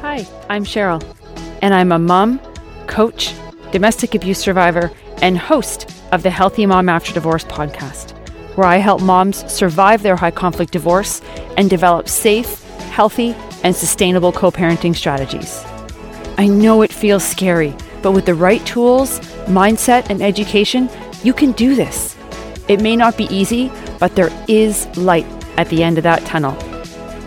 Hi, I'm Cheryl, and I'm a mom, coach, domestic abuse survivor, and host of the Healthy Mom After Divorce podcast, where I help moms survive their high conflict divorce and develop safe, healthy, and sustainable co parenting strategies. I know it feels scary, but with the right tools, mindset, and education, you can do this. It may not be easy, but there is light at the end of that tunnel.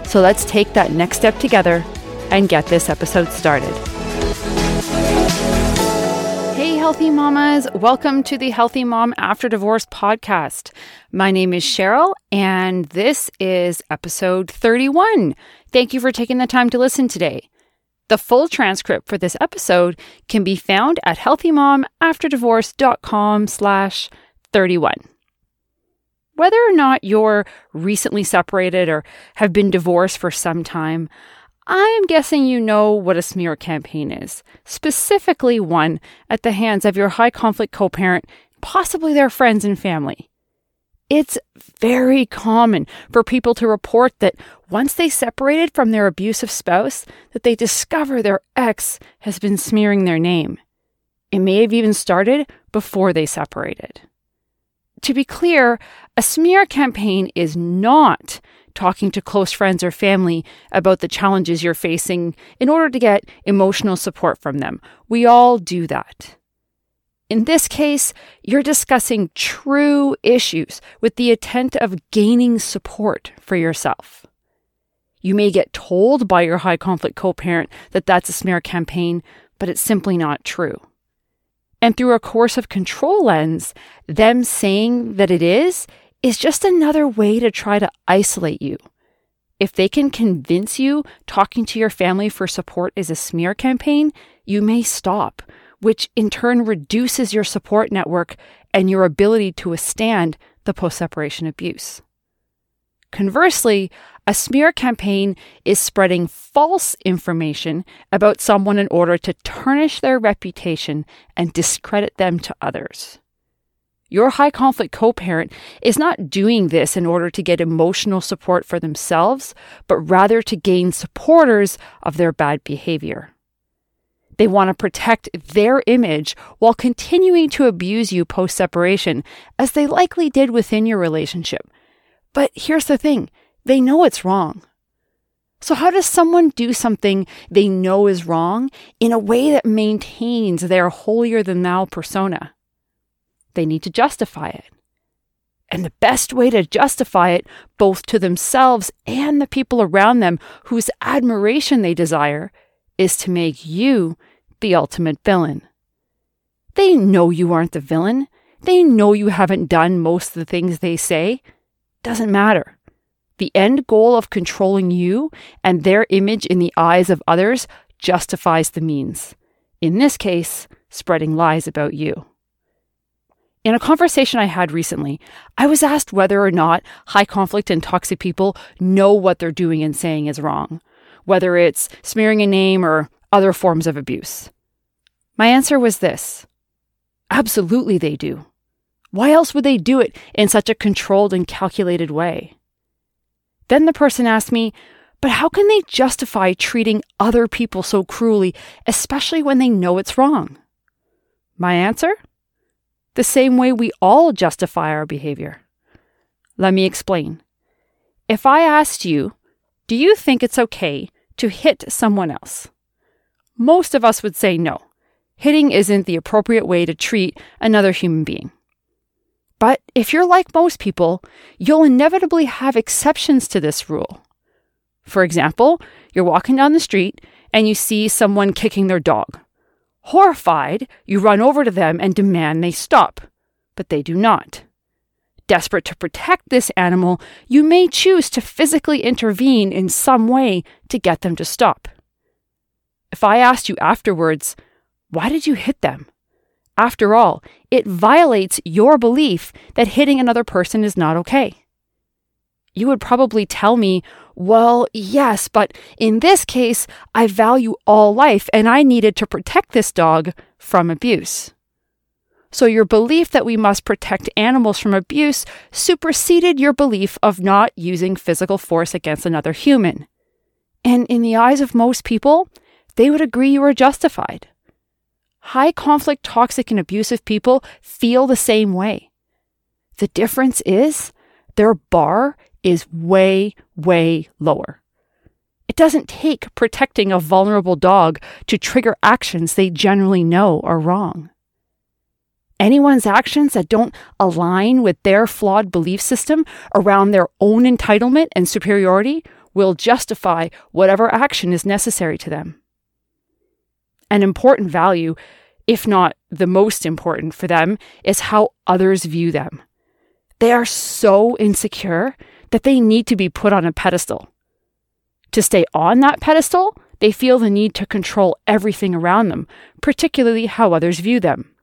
So let's take that next step together and get this episode started. Hey, healthy mamas. Welcome to the Healthy Mom After Divorce podcast. My name is Cheryl, and this is episode 31. Thank you for taking the time to listen today. The full transcript for this episode can be found at healthymomafterdivorce.com slash 31. Whether or not you're recently separated or have been divorced for some time, I am guessing you know what a smear campaign is, specifically one at the hands of your high conflict co parent, possibly their friends and family. It's very common for people to report that once they separated from their abusive spouse, that they discover their ex has been smearing their name. It may have even started before they separated to be clear, a smear campaign is not talking to close friends or family about the challenges you're facing in order to get emotional support from them. We all do that. In this case, you're discussing true issues with the intent of gaining support for yourself. You may get told by your high conflict co parent that that's a smear campaign, but it's simply not true. And through a coercive control lens, them saying that it is, is just another way to try to isolate you. If they can convince you talking to your family for support is a smear campaign, you may stop, which in turn reduces your support network and your ability to withstand the post separation abuse. Conversely, a smear campaign is spreading false information about someone in order to tarnish their reputation and discredit them to others. Your high conflict co parent is not doing this in order to get emotional support for themselves, but rather to gain supporters of their bad behavior. They want to protect their image while continuing to abuse you post separation, as they likely did within your relationship but here's the thing they know it's wrong. So, how does someone do something they know is wrong in a way that maintains their holier than thou persona? They need to justify it. And the best way to justify it, both to themselves and the people around them whose admiration they desire, is to make you the ultimate villain. They know you aren't the villain. They know you haven't done most of the things they say. Doesn't matter. The end goal of controlling you and their image in the eyes of others justifies the means. In this case, spreading lies about you. In a conversation I had recently, I was asked whether or not high conflict and toxic people know what they're doing and saying is wrong, whether it's smearing a name or other forms of abuse. My answer was this Absolutely, they do. Why else would they do it in such a controlled and calculated way? Then the person asked me, but how can they justify treating other people so cruelly, especially when they know it's wrong? My answer? The same way we all justify our behavior. Let me explain. If I asked you, do you think it's okay to hit someone else? Most of us would say no. Hitting isn't the appropriate way to treat another human being. But if you're like most people, you'll inevitably have exceptions to this rule. For example, you're walking down the street and you see someone kicking their dog. Horrified, you run over to them and demand they stop, but they do not. Desperate to protect this animal, you may choose to physically intervene in some way to get them to stop. If I asked you afterwards, why did you hit them? After all, it violates your belief that hitting another person is not okay. You would probably tell me, well, yes, but in this case, I value all life and I needed to protect this dog from abuse. So your belief that we must protect animals from abuse superseded your belief of not using physical force against another human. And in the eyes of most people, they would agree you are justified. High conflict, toxic, and abusive people feel the same way. The difference is their bar is way, way lower. It doesn't take protecting a vulnerable dog to trigger actions they generally know are wrong. Anyone's actions that don't align with their flawed belief system around their own entitlement and superiority will justify whatever action is necessary to them. An important value, if not the most important for them, is how others view them. They are so insecure that they need to be put on a pedestal. To stay on that pedestal, they feel the need to control everything around them, particularly how others view them.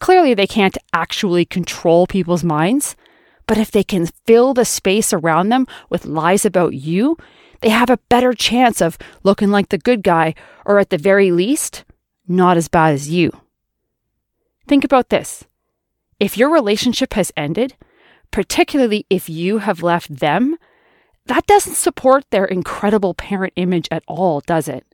Clearly, they can't actually control people's minds, but if they can fill the space around them with lies about you, they have a better chance of looking like the good guy, or at the very least, not as bad as you. Think about this. If your relationship has ended, particularly if you have left them, that doesn't support their incredible parent image at all, does it?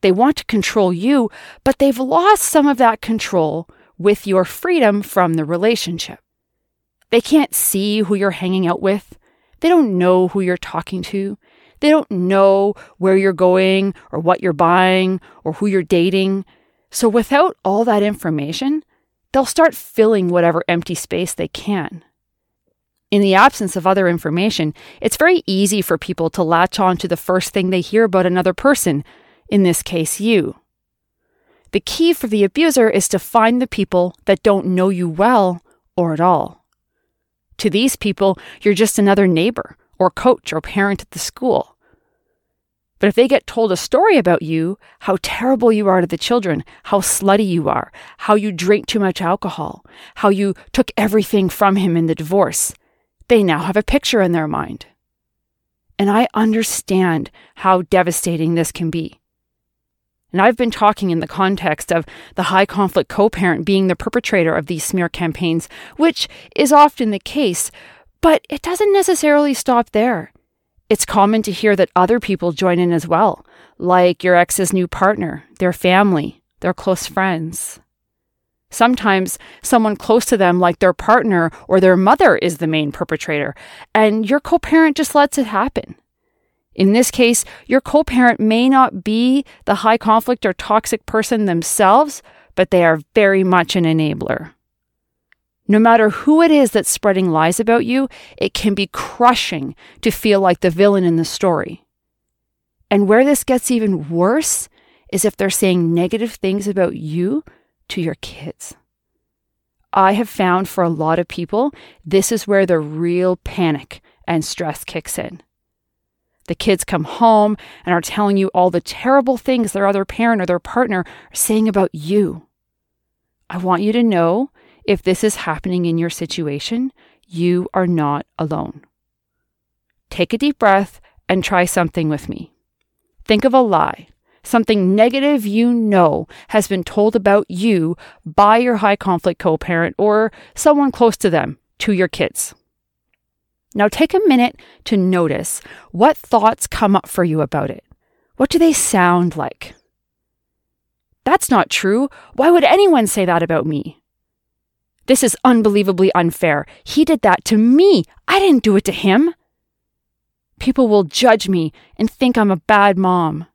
They want to control you, but they've lost some of that control with your freedom from the relationship. They can't see who you're hanging out with. They don't know who you're talking to. They don't know where you're going or what you're buying or who you're dating. So, without all that information, they'll start filling whatever empty space they can. In the absence of other information, it's very easy for people to latch on to the first thing they hear about another person, in this case, you. The key for the abuser is to find the people that don't know you well or at all. To these people, you're just another neighbor or coach or parent at the school. But if they get told a story about you, how terrible you are to the children, how slutty you are, how you drink too much alcohol, how you took everything from him in the divorce, they now have a picture in their mind. And I understand how devastating this can be. And I've been talking in the context of the high conflict co parent being the perpetrator of these smear campaigns, which is often the case, but it doesn't necessarily stop there. It's common to hear that other people join in as well, like your ex's new partner, their family, their close friends. Sometimes someone close to them, like their partner or their mother, is the main perpetrator, and your co parent just lets it happen. In this case, your co parent may not be the high conflict or toxic person themselves, but they are very much an enabler. No matter who it is that's spreading lies about you, it can be crushing to feel like the villain in the story. And where this gets even worse is if they're saying negative things about you to your kids. I have found for a lot of people, this is where the real panic and stress kicks in. The kids come home and are telling you all the terrible things their other parent or their partner are saying about you. I want you to know if this is happening in your situation, you are not alone. Take a deep breath and try something with me. Think of a lie, something negative you know has been told about you by your high conflict co parent or someone close to them to your kids. Now take a minute to notice what thoughts come up for you about it. What do they sound like? That's not true. Why would anyone say that about me? This is unbelievably unfair. He did that to me. I didn't do it to him. People will judge me and think I'm a bad mom.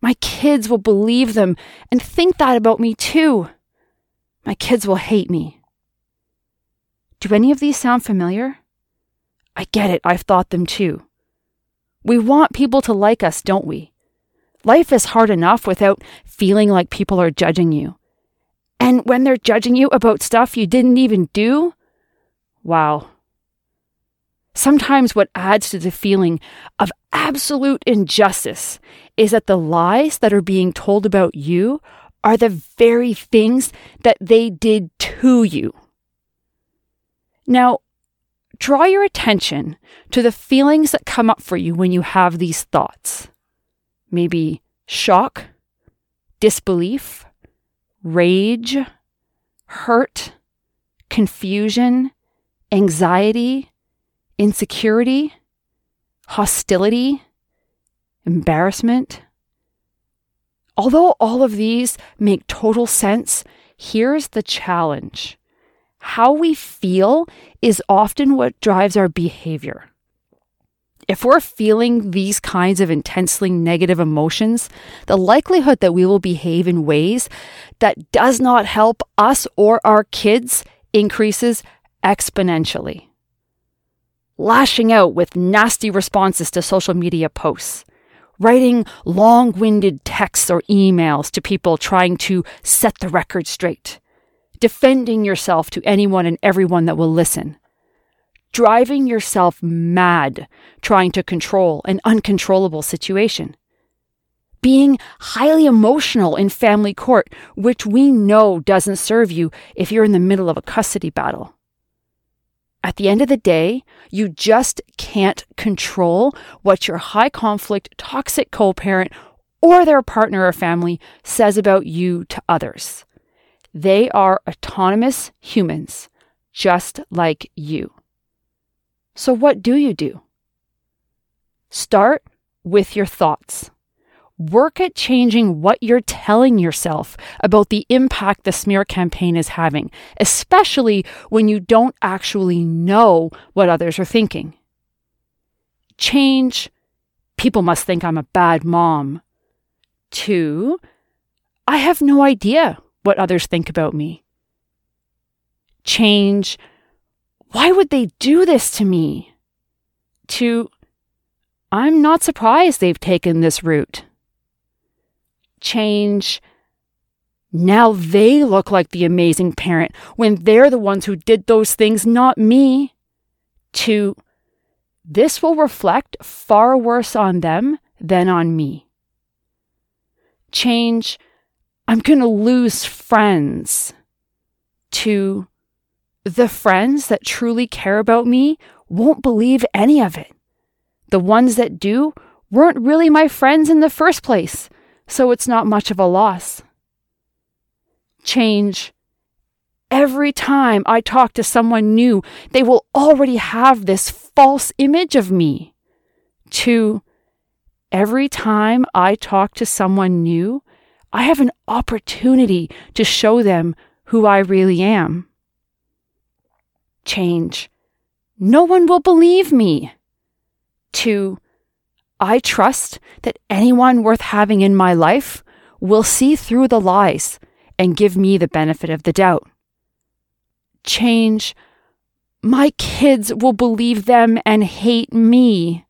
My kids will believe them and think that about me too. My kids will hate me. Do any of these sound familiar? I get it, I've thought them too. We want people to like us, don't we? Life is hard enough without feeling like people are judging you. And when they're judging you about stuff you didn't even do, wow. Sometimes what adds to the feeling of absolute injustice is that the lies that are being told about you are the very things that they did to you. Now, draw your attention to the feelings that come up for you when you have these thoughts. Maybe shock, disbelief, rage, hurt, confusion, anxiety, insecurity, hostility, embarrassment. Although all of these make total sense, here's the challenge. How we feel is often what drives our behavior. If we're feeling these kinds of intensely negative emotions, the likelihood that we will behave in ways that does not help us or our kids increases exponentially. Lashing out with nasty responses to social media posts, writing long winded texts or emails to people trying to set the record straight, defending yourself to anyone and everyone that will listen driving yourself mad trying to control an uncontrollable situation. Being highly emotional in family court, which we know doesn't serve you if you're in the middle of a custody battle. At the end of the day, you just can't control what your high conflict, toxic co parent or their partner or family says about you to others. They are autonomous humans, just like you. So, what do you do? Start with your thoughts. Work at changing what you're telling yourself about the impact the smear campaign is having, especially when you don't actually know what others are thinking. Change, people must think I'm a bad mom, to, I have no idea what others think about me. Change, why would they do this to me? To, I'm not surprised they've taken this route. Change. Now they look like the amazing parent when they're the ones who did those things, not me. To, this will reflect far worse on them than on me. Change. I'm going to lose friends. To, the friends that truly care about me won't believe any of it. The ones that do weren't really my friends in the first place, so it's not much of a loss. Change. Every time I talk to someone new, they will already have this false image of me. To every time I talk to someone new, I have an opportunity to show them who I really am change. No one will believe me. To, I trust that anyone worth having in my life will see through the lies and give me the benefit of the doubt. Change. My kids will believe them and hate me.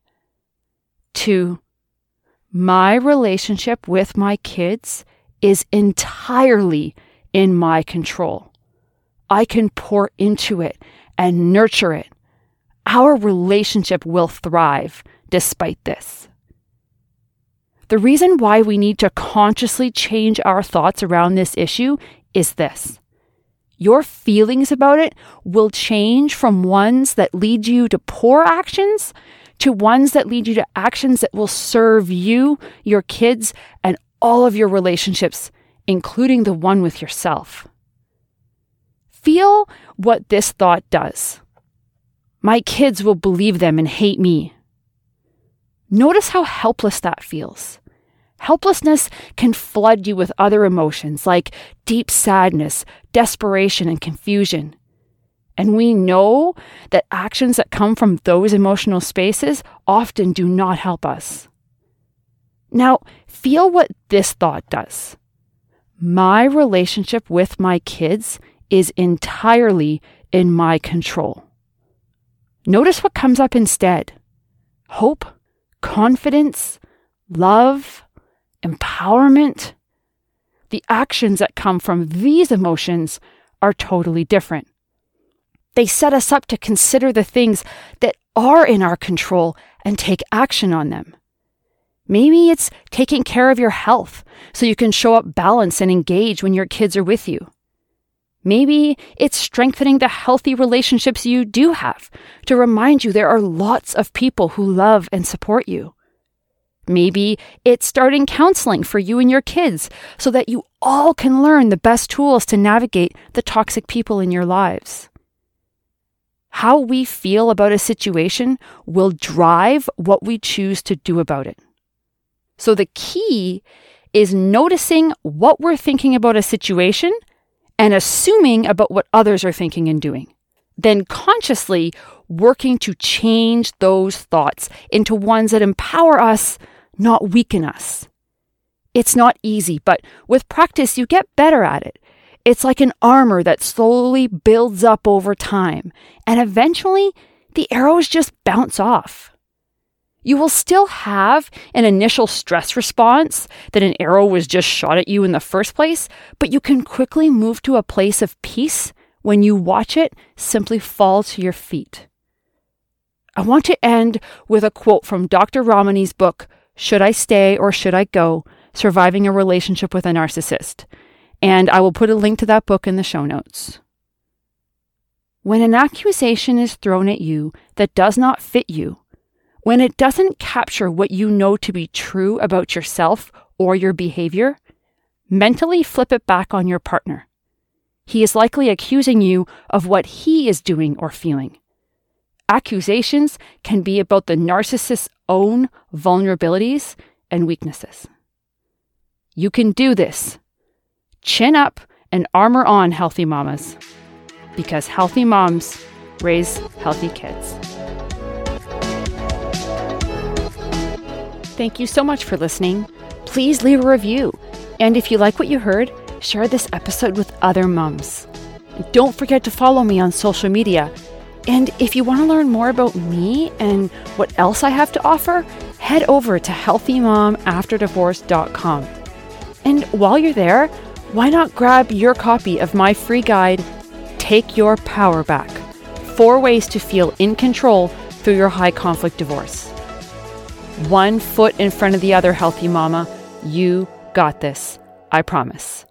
To, my relationship with my kids is entirely in my control. I can pour into it and nurture it, our relationship will thrive despite this. The reason why we need to consciously change our thoughts around this issue is this. Your feelings about it will change from ones that lead you to poor actions to ones that lead you to actions that will serve you, your kids, and all of your relationships, including the one with yourself. Feel what this thought does. My kids will believe them and hate me. Notice how helpless that feels. Helplessness can flood you with other emotions like deep sadness, desperation, and confusion. And we know that actions that come from those emotional spaces often do not help us. Now, feel what this thought does. My relationship with my kids is entirely in my control. Notice what comes up instead hope, confidence, love, empowerment. The actions that come from these emotions are totally different. They set us up to consider the things that are in our control and take action on them. Maybe it's taking care of your health so you can show up balanced and engaged when your kids are with you. Maybe it's strengthening the healthy relationships you do have to remind you there are lots of people who love and support you. Maybe it's starting counseling for you and your kids so that you all can learn the best tools to navigate the toxic people in your lives. How we feel about a situation will drive what we choose to do about it. So the key is noticing what we're thinking about a situation and assuming about what others are thinking and doing. Then consciously working to change those thoughts into ones that empower us not weaken us. It's not easy, but with practice, you get better at it. It's like an armor that slowly builds up over time, and eventually the arrows just bounce off. You will still have an initial stress response that an arrow was just shot at you in the first place, but you can quickly move to a place of peace when you watch it simply fall to your feet. I want to end with a quote from Dr. Ramani's book, should I Stay or Should I Go? Surviving a Relationship with a Narcissist. And I will put a link to that book in the show notes. When an accusation is thrown at you that does not fit you, when it doesn't capture what you know to be true about yourself or your behavior, mentally flip it back on your partner. He is likely accusing you of what he is doing or feeling. Accusations can be about the narcissist's own vulnerabilities and weaknesses. You can do this. Chin up and armor on, healthy mamas, because healthy moms raise healthy kids. Thank you so much for listening. Please leave a review. And if you like what you heard, share this episode with other moms. don't forget to follow me on social media and if you want to learn more about me and what else I have to offer, head over to healthymomafterdivorce.com. And while you're there, why not grab your copy of my free guide, Take Your Power Back Four Ways to Feel in Control Through Your High Conflict Divorce. One foot in front of the other, healthy mama. You got this. I promise.